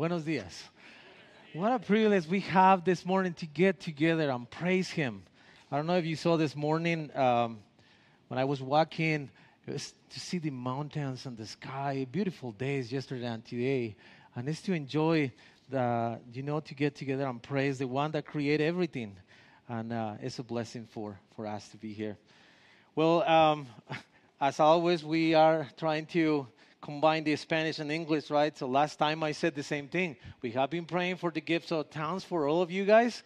Buenos dias. What a privilege we have this morning to get together and praise Him. I don't know if you saw this morning um, when I was walking, was to see the mountains and the sky, beautiful days yesterday and today. And it's to enjoy the, you know, to get together and praise the one that created everything. And uh, it's a blessing for, for us to be here. Well, um, as always, we are trying to combine the Spanish and English, right? So last time I said the same thing. We have been praying for the gifts of tongues for all of you guys,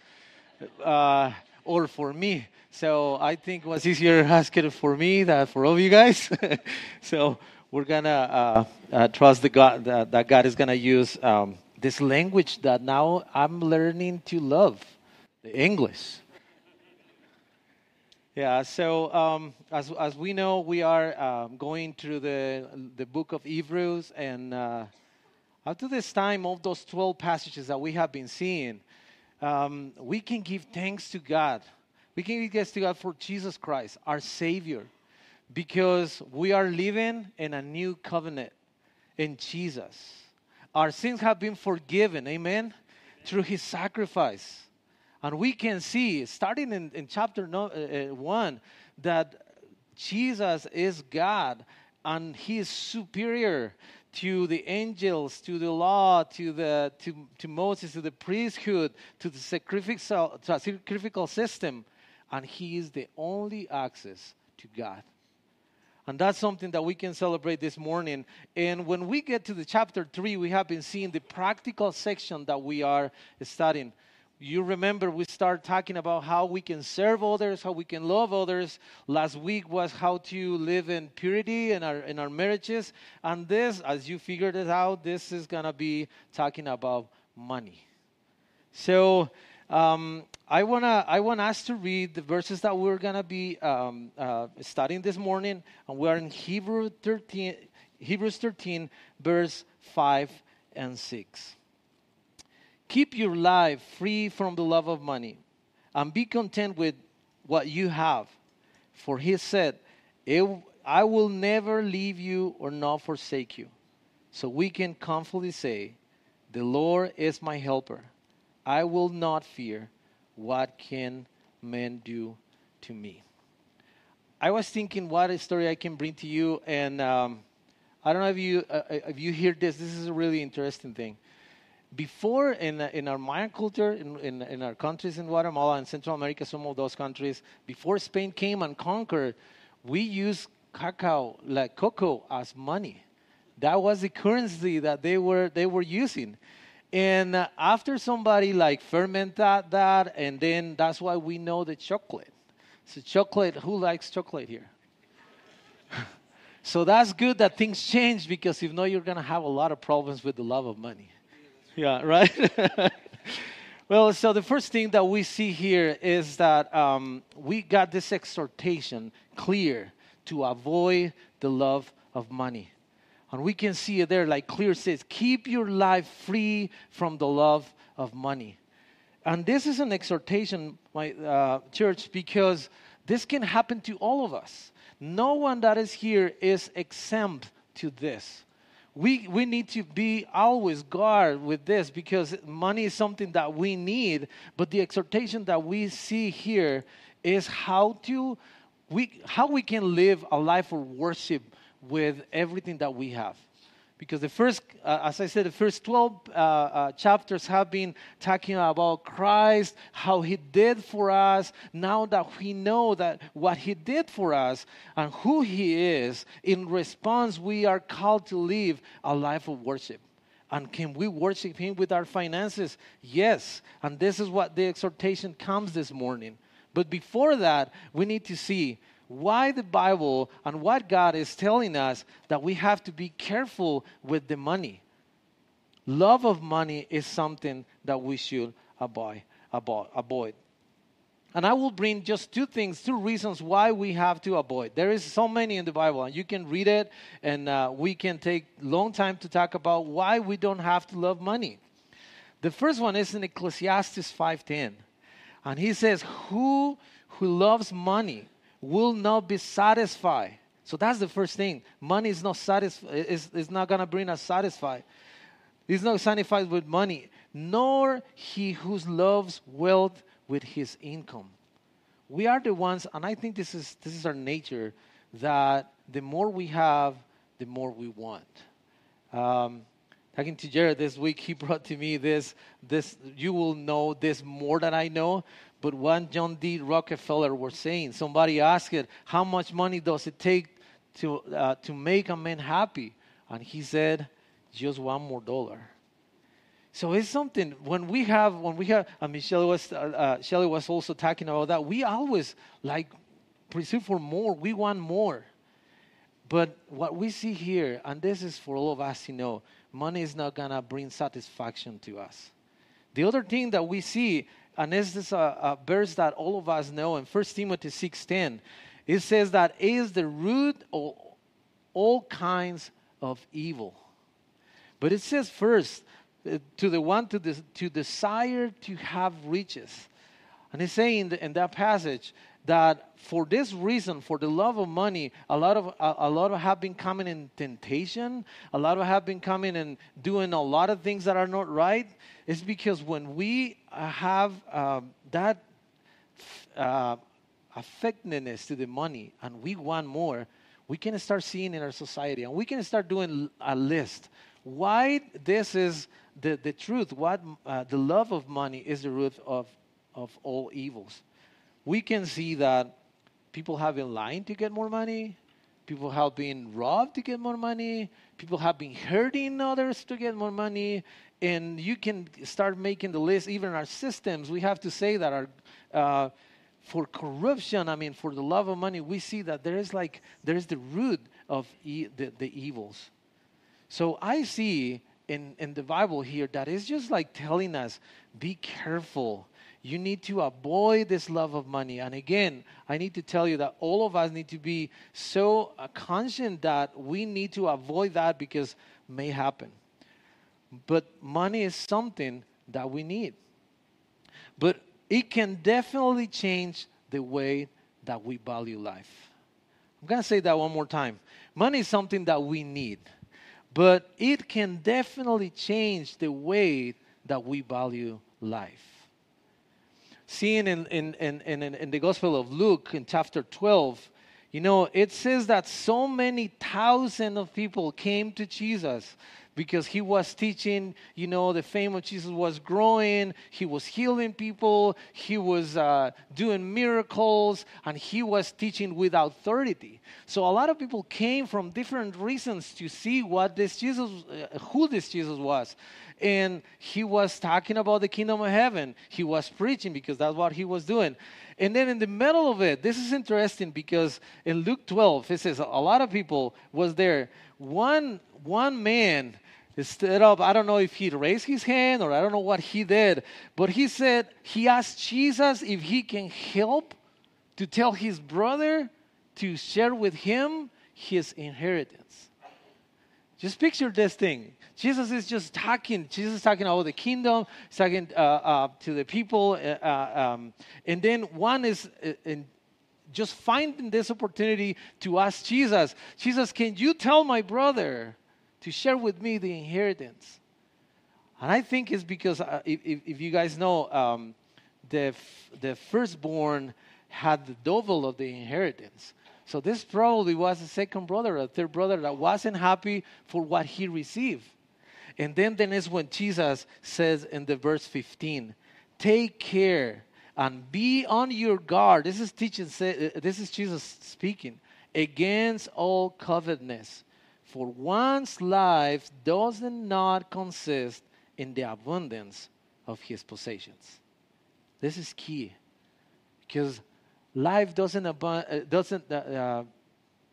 uh, or for me. So I think it was easier asking for me than for all of you guys. so we're gonna uh, uh, trust the God that, that God is gonna use um, this language that now I'm learning to love, the English. Yeah, so um, as, as we know, we are um, going through the, the book of Hebrews, and uh, up to this time, of those 12 passages that we have been seeing, um, we can give thanks to God. We can give thanks to God for Jesus Christ, our Savior, because we are living in a new covenant in Jesus. Our sins have been forgiven, amen, through His sacrifice. And we can see, starting in, in chapter no, uh, uh, 1, that Jesus is God and He is superior to the angels, to the law, to, the, to, to Moses, to the priesthood, to the sacrificial, to sacrificial system. And He is the only access to God. And that's something that we can celebrate this morning. And when we get to the chapter 3, we have been seeing the practical section that we are studying you remember we started talking about how we can serve others, how we can love others. Last week was how to live in purity in our in our marriages, and this, as you figured it out, this is gonna be talking about money. So um, I wanna I want us to read the verses that we're gonna be um, uh, studying this morning, and we're in Hebrew 13, Hebrews 13, verse five and six. Keep your life free from the love of money and be content with what you have. For he said, I will never leave you or not forsake you. So we can confidently say, The Lord is my helper. I will not fear. What can men do to me? I was thinking what a story I can bring to you, and um, I don't know if you uh, if you hear this. This is a really interesting thing before in, in our Mayan culture, in, in, in, our countries in Guatemala and Central America, some of those countries, before Spain came and conquered, we used cacao, like cocoa, as money. That was the currency that they were, they were using. And uh, after somebody like ferment that, that, and then that's why we know the chocolate. So chocolate, who likes chocolate here? so that's good that things change because if not, you're going to have a lot of problems with the love of money. Yeah, right? well, so the first thing that we see here is that um, we got this exhortation clear to avoid the love of money. And we can see it there, like clear says, keep your life free from the love of money. And this is an exhortation, my uh, church, because this can happen to all of us. No one that is here is exempt to this we, we need to be always guard with this because money is something that we need but the exhortation that we see here is how to we how we can live a life of worship with everything that we have because the first, uh, as I said, the first 12 uh, uh, chapters have been talking about Christ, how He did for us. Now that we know that what He did for us and who He is, in response, we are called to live a life of worship. And can we worship Him with our finances? Yes. And this is what the exhortation comes this morning. But before that, we need to see why the Bible and what God is telling us that we have to be careful with the money. Love of money is something that we should avoid. avoid. And I will bring just two things, two reasons why we have to avoid. There is so many in the Bible, and you can read it, and uh, we can take long time to talk about why we don't have to love money. The first one is in Ecclesiastes 5:10, and he says, "Who who loves money will not be satisfied. So that's the first thing. Money is not satisfied. Is, is not gonna bring us satisfied. is not satisfied with money, nor he who loves wealth with his income. We are the ones, and I think this is this is our nature, that the more we have, the more we want. Um, talking to Jared this week, he brought to me this this you will know this more than I know. But one John D. Rockefeller was saying, somebody asked it, how much money does it take to uh, to make a man happy? And he said, just one more dollar. So it's something when we have when we have. I mean, Shelly was uh, uh, Shelly was also talking about that. We always like pursue for more. We want more. But what we see here, and this is for all of us to know, money is not gonna bring satisfaction to us. The other thing that we see, and this is a, a verse that all of us know in 1 Timothy 6:10, it says that it is the root of all kinds of evil. But it says first, uh, to the one to, des- to desire to have riches. And he's saying in, the, in, that passage that for this reason, for the love of money, a lot of a, a, lot of have been coming in temptation. A lot of have been coming and doing a lot of things that are not right. It's because when we have uh, that uh, affectedness to the money and we want more, we can start seeing in our society and we can start doing a list why this is the, the truth, what uh, the love of money is the root of, of all evils. We can see that people have been lying to get more money, people have been robbed to get more money, people have been hurting others to get more money, and you can start making the list. Even our systems, we have to say that our uh, for corruption, I mean, for the love of money, we see that there is like there is the root of e- the, the evils. So I see in, in the Bible here that is just like telling us be careful. You need to avoid this love of money. And again, I need to tell you that all of us need to be so uh, conscious that we need to avoid that because may happen. But money is something that we need. But it can definitely change the way that we value life. I'm going to say that one more time. Money is something that we need but it can definitely change the way that we value life. Seeing in, in, in, in, in the Gospel of Luke in chapter 12, you know, it says that so many thousands of people came to Jesus because he was teaching, you know, the fame of Jesus was growing. He was healing people, he was uh, doing miracles, and he was teaching with authority. So a lot of people came from different reasons to see what this Jesus, uh, who this Jesus was. And he was talking about the kingdom of heaven. He was preaching because that's what he was doing. And then in the middle of it, this is interesting because in Luke 12, it says a lot of people was there. One, one man stood up. I don't know if he raised his hand or I don't know what he did, but he said he asked Jesus if he can help to tell his brother to share with him his inheritance. Just picture this thing. Jesus is just talking. Jesus is talking about the kingdom. He's talking uh, uh, to the people, uh, uh um, and then one is uh, in just finding this opportunity to ask Jesus, Jesus, can you tell my brother to share with me the inheritance. And I think it's because uh, if, if, you guys know, um, the, f- the firstborn had the double of the inheritance. So this probably was a second brother, a third brother that wasn't happy for what he received. And then then is when Jesus says in the verse 15, take care and be on your guard. This is teaching, uh, this is Jesus speaking against all covetousness. For one's life does not consist in the abundance of his possessions. This is key because life doesn't, abu- uh, doesn't uh, uh,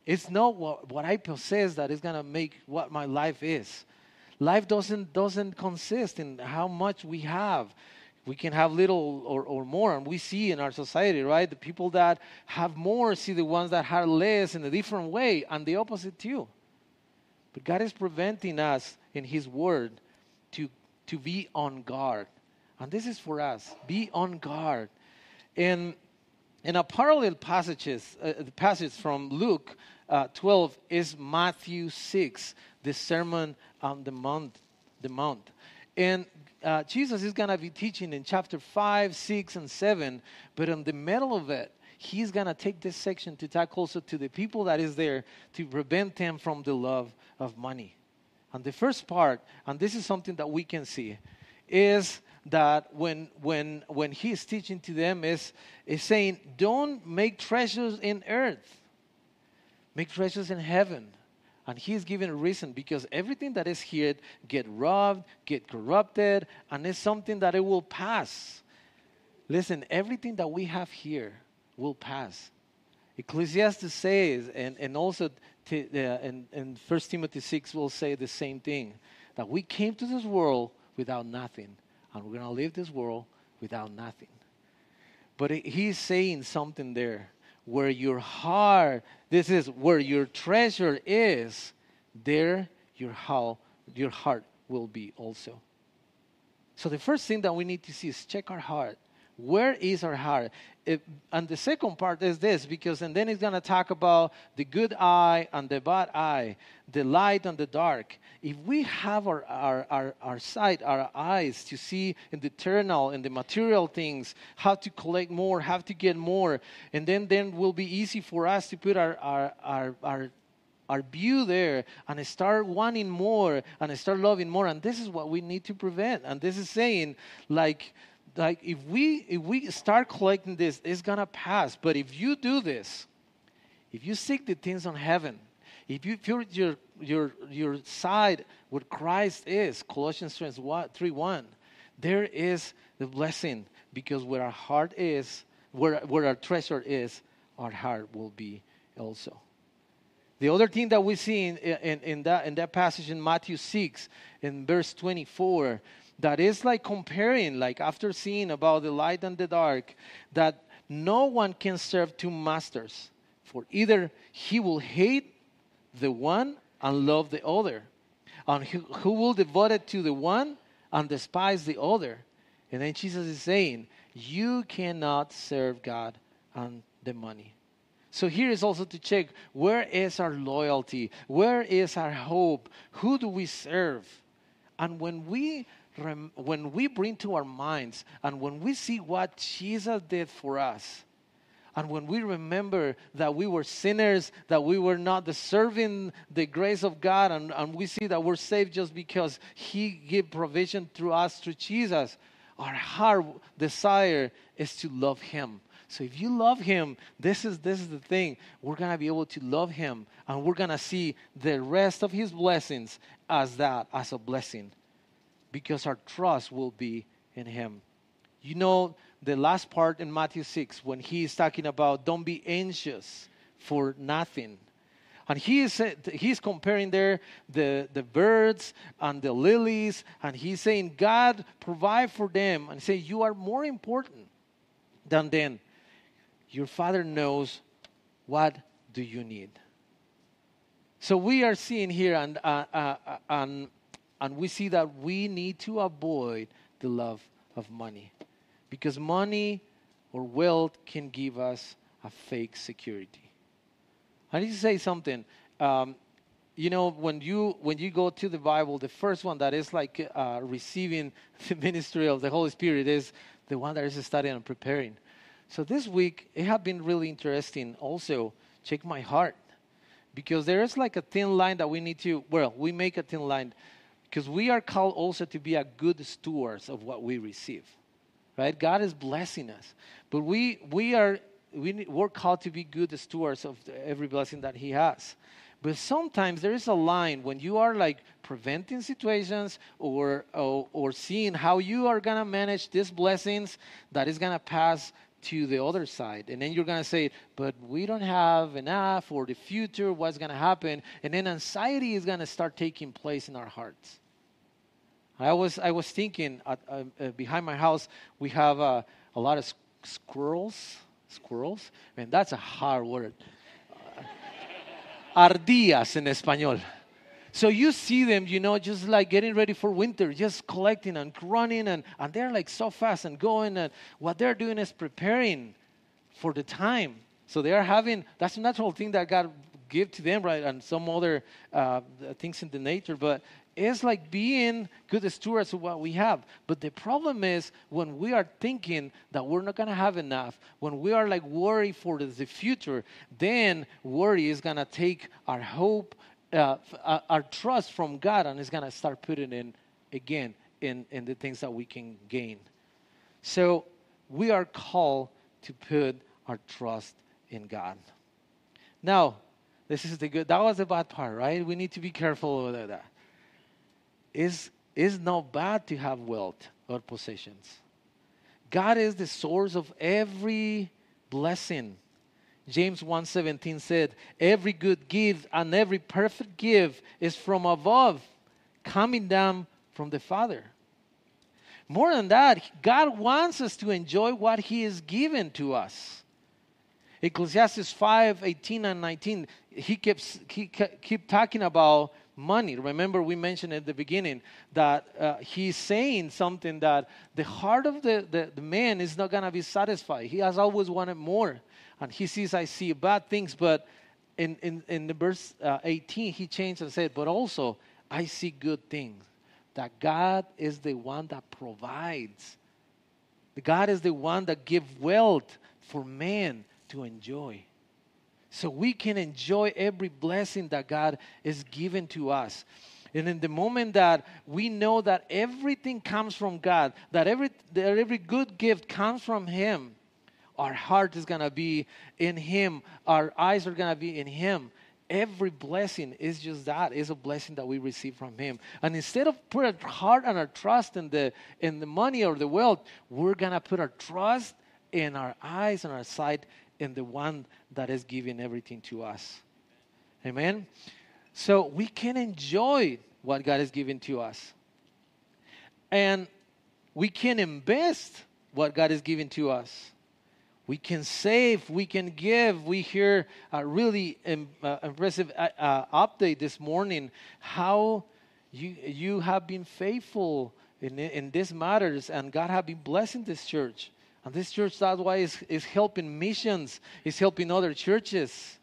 it's not what, what I possess that is going to make what my life is. Life doesn't, doesn't consist in how much we have. We can have little or, or more, and we see in our society, right? The people that have more see the ones that have less in a different way, and the opposite too. But God is preventing us in His Word to, to be on guard. And this is for us be on guard. And in a parallel passages, uh, the passage from Luke uh, 12 is Matthew 6, the Sermon on the Mount. the Mount. And uh, Jesus is going to be teaching in chapter 5, 6, and 7, but in the middle of it, he's going to take this section to talk also to the people that is there to prevent them from the love of money. And the first part, and this is something that we can see, is that when when when he's teaching to them is is saying, don't make treasures in earth. Make treasures in heaven. And he's giving a reason because everything that is here get robbed, get corrupted, and it's something that it will pass. Listen, everything that we have here will pass. Ecclesiastes says, and, and also t- uh, in, in 1 Timothy 6 will say the same thing, that we came to this world without nothing, and we're going to leave this world without nothing. But he's saying something there where your heart, this is where your treasure is, there your, how, your heart will be also. So the first thing that we need to see is check our heart. Where is our heart? It, and the second part is this, because and then he's going to talk about the good eye and the bad eye, the light and the dark. If we have our, our, our, our sight, our eyes to see in the eternal and the material things, how to collect more, how to get more, and then then will be easy for us to put our, our, our, our our view there and start wanting more and start loving more and this is what we need to prevent and this is saying like like if we if we start collecting this, it's gonna pass. But if you do this, if you seek the things on heaven, if you feel your your your side where Christ is, Colossians 3 1, there is the blessing because where our heart is, where, where our treasure is, our heart will be also. The other thing that we see in, in, in, that, in that passage in Matthew 6, in verse 24, that is like comparing, like after seeing about the light and the dark, that no one can serve two masters. For either he will hate the one and love the other, and who will devote it to the one and despise the other. And then Jesus is saying, You cannot serve God and the money. So here is also to check where is our loyalty? Where is our hope? Who do we serve? And when we when we bring to our minds and when we see what Jesus did for us, and when we remember that we were sinners, that we were not deserving the grace of God, and, and we see that we're saved just because He gave provision through us through Jesus, our heart desire is to love Him. So if you love Him, this is this is the thing. We're gonna be able to love Him, and we're gonna see the rest of His blessings as that, as a blessing because our trust will be in Him. You know, the last part in Matthew 6, when he is talking about don't be anxious for nothing. And he is, he's comparing there the, the birds and the lilies, and he's saying, God provide for them. And say, You are more important than them. Your father knows what do you need. So we are seeing here, and, uh, uh, uh and and we see that we need to avoid the love of money because money or wealth can give us a fake security. I need to say something. Um, you know, when you when you go to the Bible, the first one that is like uh, receiving the ministry of the Holy Spirit is the one that is studying and preparing. So this week it has been really interesting. Also, check my heart because there is like a thin line that we need to. Well, we make a thin line because we are called also to be a good stewards of what we receive. Right? God is blessing us. But we we are we we're called to be good stewards of every blessing that he has. But sometimes there is a line when you are like preventing situations or, or, or seeing how you are going to manage these blessings that is going to pass to the other side. And then you're going to say, but we don't have enough for the future, what's going to happen? And then anxiety is going to start taking place in our hearts. I was, I was thinking uh, uh, behind my house, we have uh, a lot of squirrels. Squirrels? I mean, that's a hard word. Ardillas in español. So you see them, you know, just like getting ready for winter, just collecting and running, and, and they're like so fast and going. And what they're doing is preparing for the time. So they are having, that's a natural thing that God give to them, right? And some other uh, things in the nature. But it's like being good stewards of what we have. But the problem is when we are thinking that we're not going to have enough, when we are like worried for the future, then worry is going to take our hope, uh, uh, our trust from God, and it's going to start putting in again in, in the things that we can gain. So we are called to put our trust in God. Now, this is the good, that was the bad part, right? We need to be careful with that. It's, it's not bad to have wealth or possessions. God is the source of every blessing. James 1:17 said, "Every good gift and every perfect gift is from above, coming down from the Father." More than that, God wants us to enjoy what he has given to us. Ecclesiastes 5, 18 and 19, he keeps he keep talking about money. Remember, we mentioned at the beginning that uh, he's saying something that the heart of the, the, the man is not going to be satisfied. He has always wanted more. And he says, I see bad things, but in, in, in the verse uh, 18, he changed and said, but also, I see good things. That God is the one that provides. God is the one that gives wealth for man to enjoy. So we can enjoy every blessing that God is given to us. And in the moment that we know that everything comes from God, that every, that every good gift comes from Him, our heart is going to be in Him, our eyes are going to be in Him. Every blessing is just that, is a blessing that we receive from Him. And instead of put our heart and our trust in the, in the money or the wealth, we're to put our trust in our eyes and our sight in the one that is giving everything to us. Amen? So we can enjoy what God has given to us. And we can invest what God has given to us. We can save, we can give. We hear a really Im- uh, impressive uh, uh, update this morning how you, you have been faithful in, in these matters, and God have been blessing this church. And this church, that's why, is, is helping missions, is helping other churches.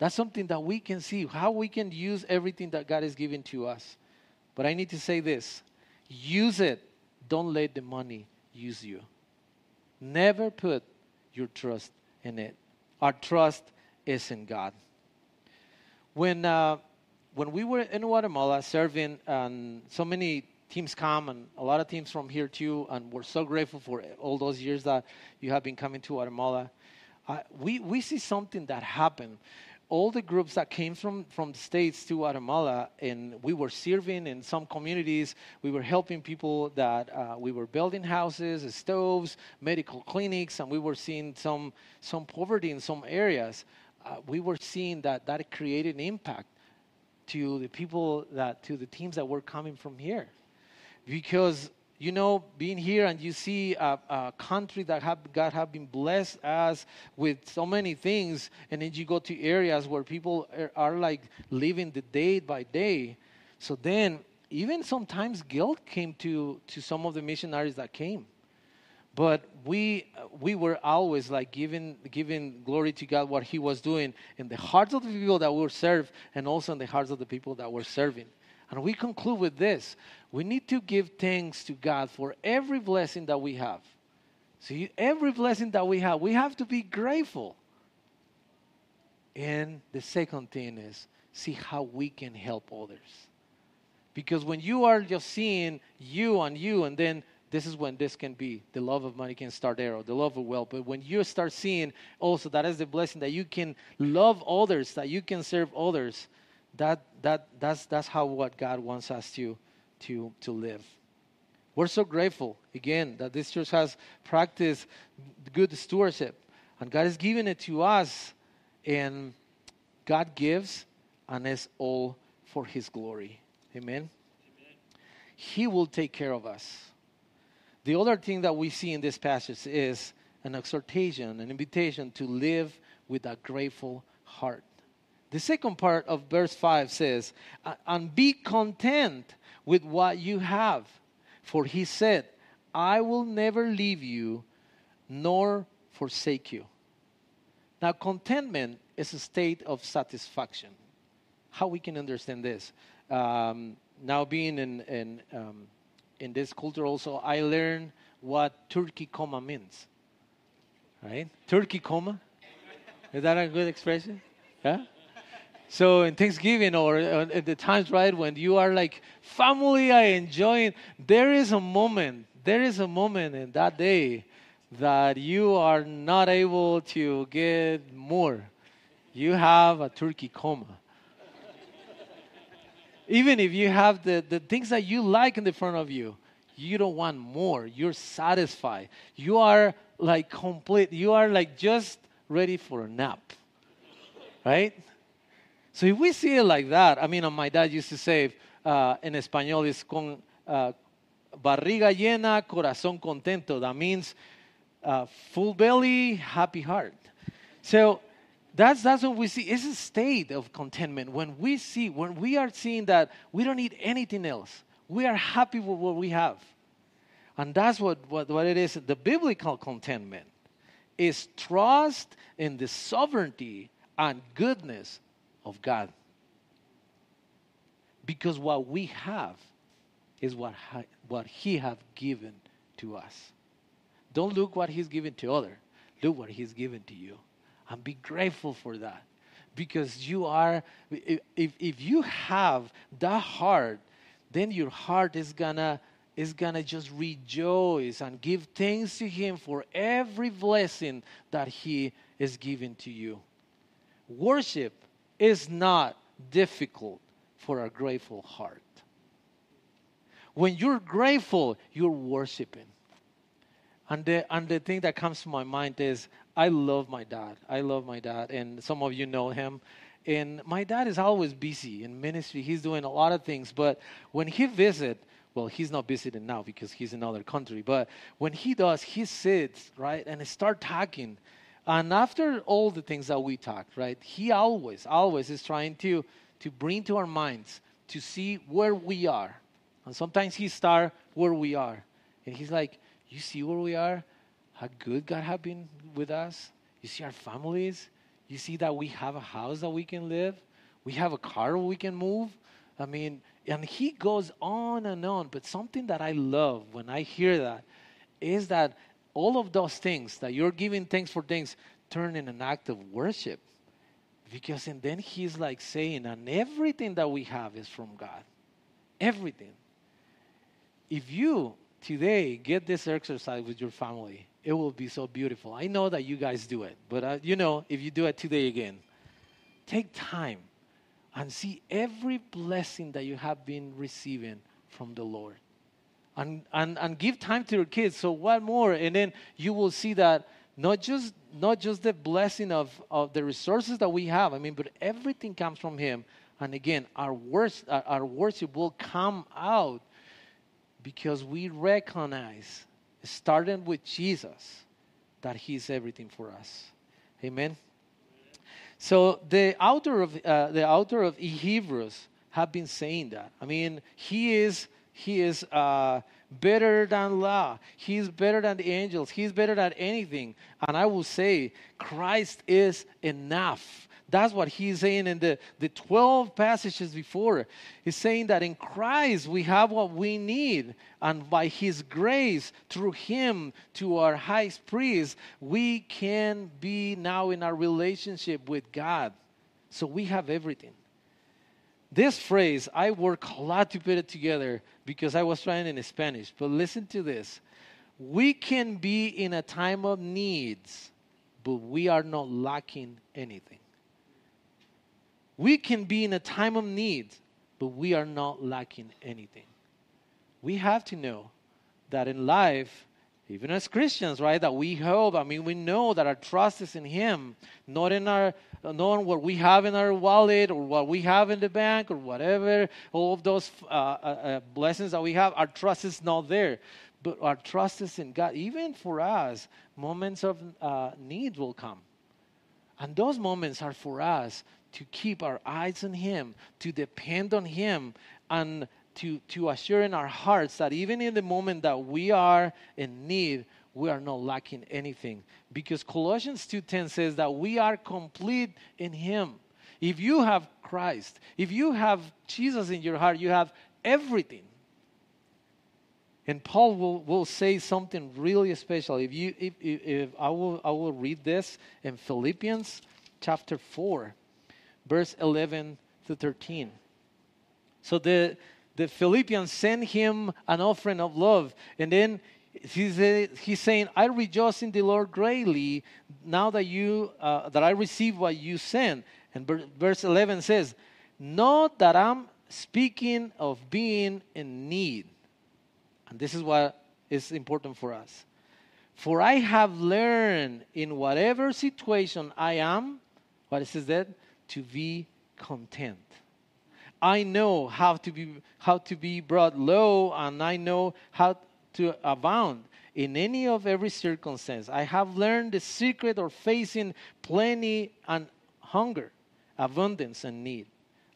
That's something that we can see, how we can use everything that God has given to us. But I need to say this use it, don't let the money use you. Never put your trust in it. Our trust is in God. When, uh, when we were in Guatemala serving, and so many teams come and a lot of teams from here too and we're so grateful for all those years that you have been coming to guatemala uh, we, we see something that happened all the groups that came from, from the states to guatemala and we were serving in some communities. We were helping people that uh, we were building houses stoves medical clinics and we were seeing some, some poverty in some areas. Uh, we were seeing that that created an impact to the people that to the teams that were coming from here. Because you know, being here and you see a, a, country that have, God have been blessed us with so many things, and then you go to areas where people are, are, like living the day by day. So then, even sometimes guilt came to, to some of the missionaries that came. But we, we were always like giving, giving glory to God what He was doing in the hearts of the people that were served and also in the hearts of the people that were serving. And we conclude with this we need to give thanks to God for every blessing that we have. See, every blessing that we have, we have to be grateful. And the second thing is see how we can help others. Because when you are just seeing you and you, and then this is when this can be the love of money can start there, or the love of wealth. But when you start seeing also that is the blessing that you can love others, that you can serve others, that, that, that's, that's how what God wants us to, to, to live. We're so grateful, again, that this church has practiced good stewardship. And God has given it to us, and God gives, and it's all for His glory. Amen? Amen? He will take care of us. The other thing that we see in this passage is an exhortation, an invitation to live with a grateful heart. The second part of verse 5 says, And be content with what you have. For he said, I will never leave you nor forsake you. Now, contentment is a state of satisfaction. How we can understand this? um, now being in in um, in this culture also, I learned what turkey coma means. Right? Turkey coma. Is that a good expression? Yeah. So in Thanksgiving or at the times, right, when you are like family, I enjoying, there is a moment, there is a moment in that day that you are not able to get more. You have a turkey coma. Even if you have the, the things that you like in the front of you, you don't want more. You're satisfied. You are like complete. You are like just ready for a nap. Right? So if we see it like that, I mean, my dad used to say uh, in español is con uh, barriga llena, corazón contento. That means uh, full belly, happy heart. So that's that's what we see. It's a state of contentment when we see when we are seeing that we don't need anything else. We are happy with what we have, and that's what what, what it is. The biblical contentment is trust in the sovereignty and goodness of God. Because what we have is what, ha- what He have given to us. Don't look what He's given to other. Look what He's given to you. And be grateful for that. Because you are, if, if you have that heart, then your heart is gonna is gonna just rejoice and give thanks to him for every blessing that he is giving to you. Worship is not difficult for a grateful heart. When you're grateful, you're worshiping. And the, and the thing that comes to my mind is I love my dad. I love my dad, and some of you know him. And my dad is always busy in ministry. He's doing a lot of things, but when he visit, well, he's not visiting now because he's in another country. But when he does, he sits right and start talking and after all the things that we talked, right, he always, always is trying to, to bring to our minds to see where we are. And sometimes he start where we are. And he's like, you see where we are? How good God have been with us? You see our families? You see that we have a house that we can live? We have a car we can move? I mean, and he goes on and on. But something that I love when I hear that is that all of those things that you're giving thanks for things turn in an act of worship. Because and then he's like saying, and everything that we have is from God. Everything. If you today get this exercise with your family, it will be so beautiful. I know that you guys do it, but uh, you know, if you do it today again, take time and see every blessing that you have been receiving from the Lord and, and, and give time to your kids. So what more? And then you will see that not just not just the blessing of, of the resources that we have, I mean, but everything comes from Him. And again, our worship, our worship will come out because we recognize, starting with Jesus, that He's everything for us. Amen. So the author of uh, the author of Hebrews have been saying that. I mean, he is he is uh, better than law. He's better than the angels. He's better than anything. And I will say, Christ is enough. That's what he's saying in the, the 12 passages before. He's saying that in Christ we have what we need. And by his grace, through him, to our high priest, we can be now in our relationship with God. So we have everything. This phrase, I work a lot to put it together because I was trying in Spanish. But listen to this. We can be in a time of needs, but we are not lacking anything. We can be in a time of need, but we are not lacking anything. We have to know that in life, even as Christians, right, that we hope, I mean, we know that our trust is in Him, not in our, not in what we have in our wallet or what we have in the bank or whatever, all of those uh, uh, uh, blessings that we have, our trust is not there. But our trust is in God. Even for us, moments of uh, need will come. And those moments are for us to keep our eyes on Him, to depend on Him, and to, to assure in our hearts that even in the moment that we are in need, we are not lacking anything. Because Colossians 2.10 says that we are complete in Him. If you have Christ, if you have Jesus in your heart, you have everything. And Paul will, will say something really special. If you if, if, if I will I will read this in Philippians chapter 4, verse 11 to 13. So the the Philippians sent him an offering of love, and then he's, saying, "I rejoice in the Lord greatly now that you uh, that I receive what you send." And verse 11 says, "Not that I'm speaking of being in need." And this is what is important for us. For I have learned in whatever situation I am, what is that? To be content. I know how to be how to be brought low, and I know how to abound in any of every circumstance. I have learned the secret of facing plenty and hunger, abundance and need.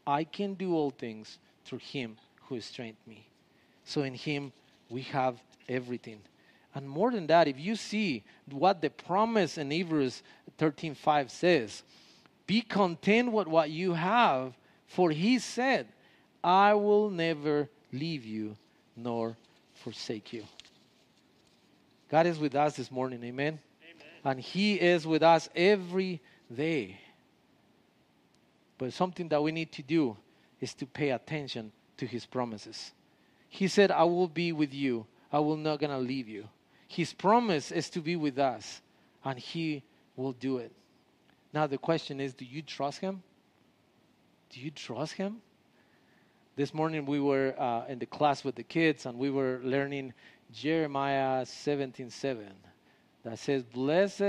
I can do all things through Him who strengthens me. So in Him we have everything. And more than that, if you see what the promise in Hebrews 13:5 says, be content with what you have, for he said, I will never leave you nor forsake you. God is with us this morning, amen. amen. And he is with us every day. But something that we need to do is to pay attention to his promises. He said, I will be with you. I will not gonna leave you. His promise is to be with us, and He will do it. Now the question is, do you trust Him? Do you trust Him? This morning we were uh, in the class with the kids, and we were learning Jeremiah 17:7, 7, that says, "Blessed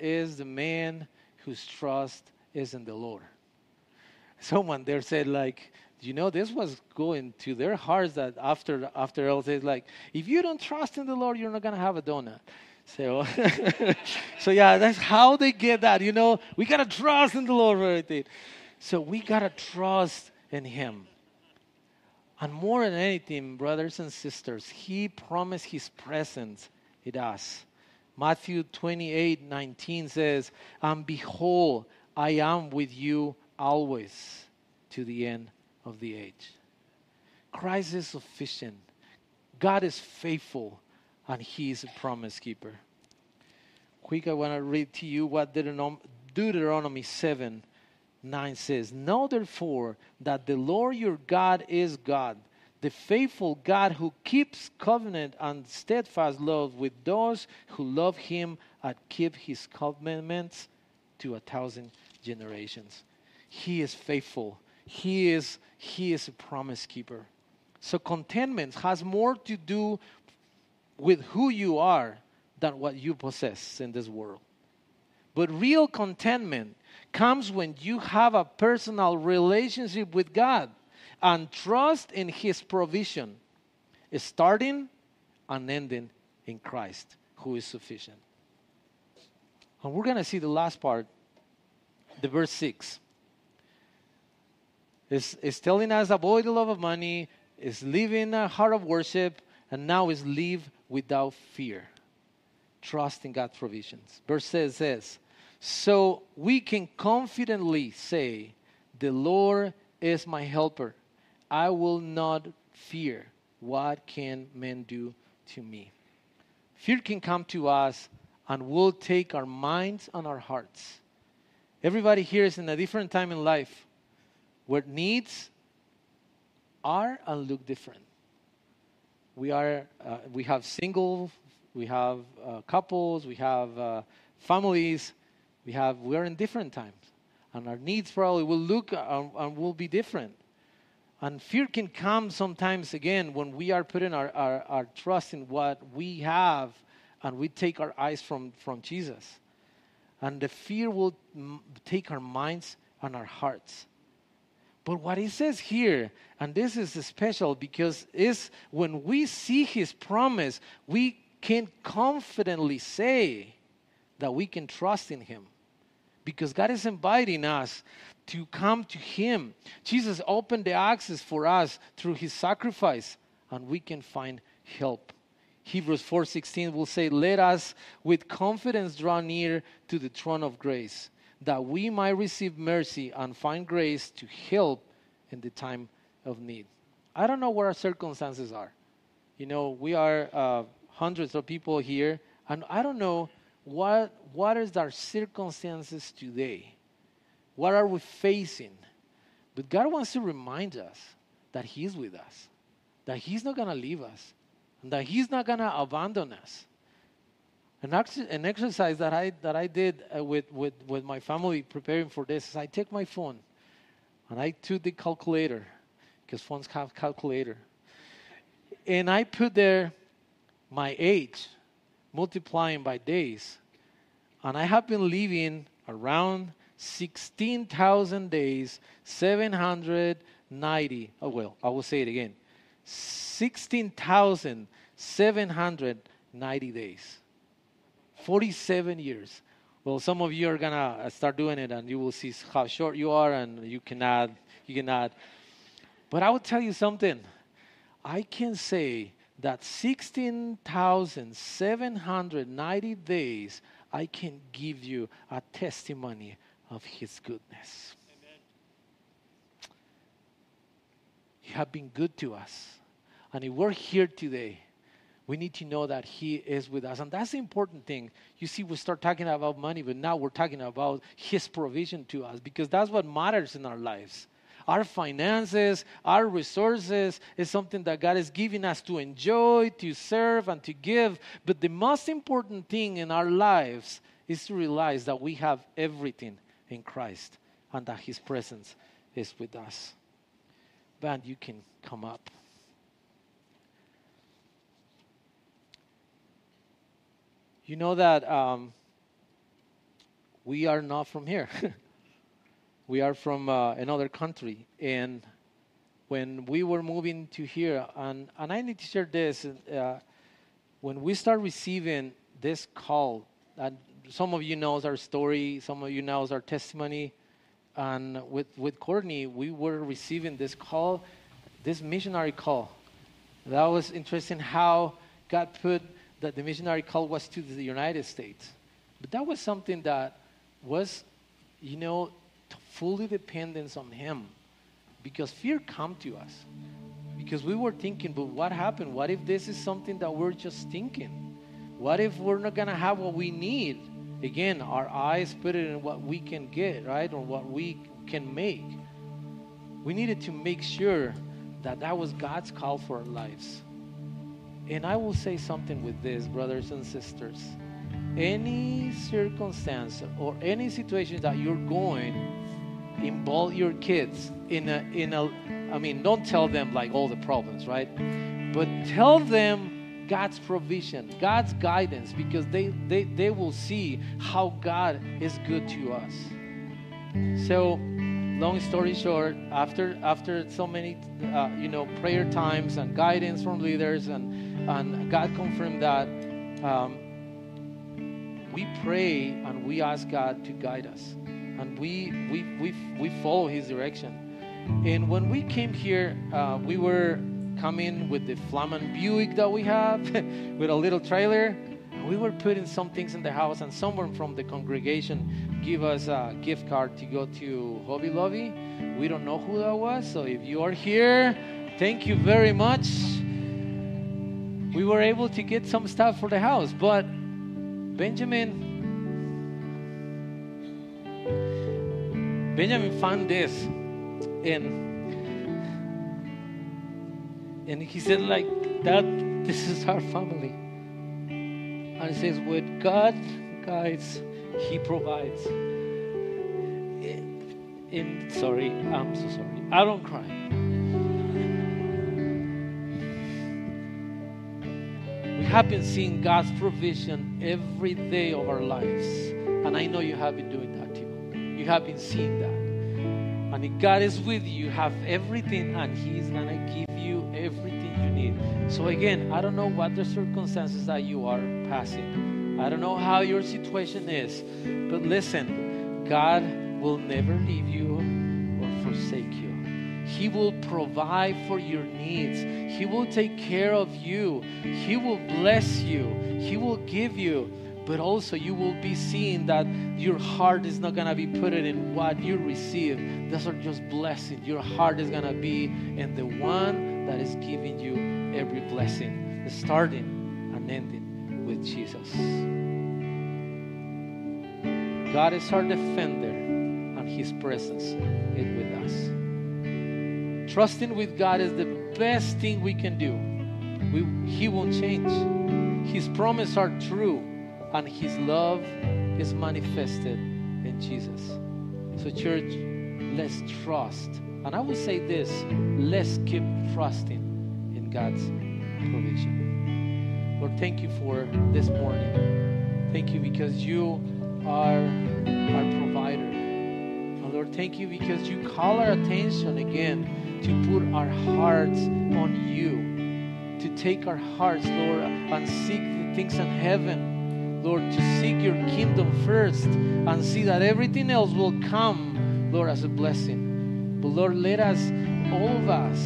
is the man whose trust is in the Lord." Someone there said, like, you know this was going to their hearts that after after all says like if you don't trust in the lord you're not to have a donut so so yeah that's how they get that you know we got to trust in the lord for everything so we got to trust in him and more than anything brothers and sisters he promised his presence in us matthew 28 19 says and behold i am with you always to the end of the age. Christ is sufficient. God is faithful, and He is a promise keeper. Quick, I want to read to you what Deuteronomy 7 9 says. Know therefore that the Lord your God is God, the faithful God who keeps covenant and steadfast love with those who love Him and keep His commandments to a thousand generations. He is faithful. He is he is a promise keeper. So contentment has more to do with who you are than what you possess in this world. But real contentment comes when you have a personal relationship with God and trust in His provision, starting and ending in Christ, who is sufficient. And we're going to see the last part, the verse 6 is, is telling us avoid the love of money, is living a heart of worship, and now is live without fear. Trust in God's provisions. Verse says says, so we can confidently say, The Lord is my helper. I will not fear. What can men do to me? Fear can come to us and will take our minds and our hearts. Everybody here is in a different time in life where needs are and look different. We are uh, we have single, we have uh, couples, we have uh, families, we have we are in different times, and our needs probably will look uh, and will be different. And fear can come sometimes again when we are putting our, our, our trust in what we have and we take our eyes from, from Jesus. And the fear will m- take our minds and our hearts. But what he says here, and this is special because is when we see his promise, we can confidently say that we can trust in him. Because God is inviting us to come to him. Jesus opened the access for us through his sacrifice, and we can find help. Hebrews 4:16 will say, "Let us with confidence draw near to the throne of grace, that we might receive mercy and find grace to help in the time of need. I don't know what our circumstances are. You know, we are uh, hundreds of people here, and I don't know what what is our circumstances today. What are we facing? But God wants to remind us that He's with us, that He's not going to leave us, and that He's not going to abandon us. An, ex- an exercise that I, that I did uh, with, with, with my family preparing for this is I take my phone and I took the calculator, because phones have calculator, and I put there my age multiplying by days. And I have been living around 16,000 days, 790. Oh, well, I will say it again 16,790 days. 47 years. Well, some of you are gonna uh, start doing it, and you will see how short you are, and you cannot, you cannot. But I will tell you something. I can say that 16,790 days, I can give you a testimony of His goodness. Amen. He has been good to us. And if we're here today, we need to know that He is with us. And that's the important thing. You see, we start talking about money, but now we're talking about His provision to us because that's what matters in our lives. Our finances, our resources is something that God is giving us to enjoy, to serve, and to give. But the most important thing in our lives is to realize that we have everything in Christ and that His presence is with us. Band, you can come up. You know that um, we are not from here. we are from uh, another country. And when we were moving to here, and, and I need to share this, uh, when we start receiving this call, and some of you knows our story, some of you knows our testimony, and with, with Courtney, we were receiving this call, this missionary call. That was interesting how God put that the missionary call was to the United States. But that was something that was, you know, fully dependence on Him. Because fear come to us. Because we were thinking, but what happened? What if this is something that we're just thinking? What if we're not to have what we need? Again, our eyes put it in what we can get, right? Or what we can make. We needed to make sure that that was God's call for our lives. And I will say something with this, brothers and sisters. Any circumstance or any situation that you're going, involve your kids in a in a I mean, don't tell them like all the problems, right? But tell them God's provision, God's guidance, because they, they, they will see how God is good to us. So, long story short, after after so many uh, you know prayer times and guidance from leaders and and God confirmed that um, we pray and we ask God to guide us. And we, we, we, we follow His direction. And when we came here, uh, we were coming with the Flaman Buick that we have, with a little trailer. And we were putting some things in the house, and someone from the congregation gave us a gift card to go to Hobby Lobby. We don't know who that was, so if you are here, thank you very much we were able to get some stuff for the house. But Benjamin, Benjamin found this, and and he said like that. This is our family, and he says, "With God guides, He provides." In sorry, I'm so sorry. I don't cry. We have been seeing God's provision every day of our lives. And I know you have been doing that have been seeing that. And if God is with you, you have everything, and He's going to give you everything you need. So, again, I don't know what the circumstances that you are passing. I don't know how your situation is. But listen, God will never leave you or forsake you. He will provide for your needs. He will take care of you. He will bless you. He will give you. But also you will be seeing that your heart is not going to be put in what you receive. Those are just blessings. Your heart is going to be in the one that is giving you every blessing, starting and ending with Jesus. God is our defender, and His presence is with us. Trusting with God is the best thing we can do. We, he won't change. His promises are true, and His love is manifested in Jesus. So, church, let's trust. And I will say this let's keep trusting in God's provision. Lord, thank you for this morning. Thank you because you are our provider. And Lord, thank you because you call our attention again to put our hearts on you, to take our hearts, Lord, and seek the things in heaven. Lord, to seek your kingdom first and see that everything else will come, Lord, as a blessing. But Lord, let us, all of us,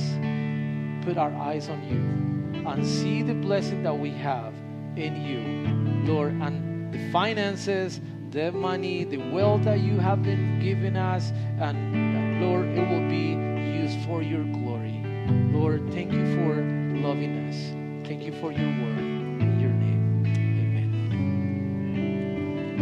put our eyes on you and see the blessing that we have in you, Lord, and the finances, the money, the wealth that you have been giving us, and Lord, it will be used for your glory. Lord, thank you for loving us. Thank you for your word.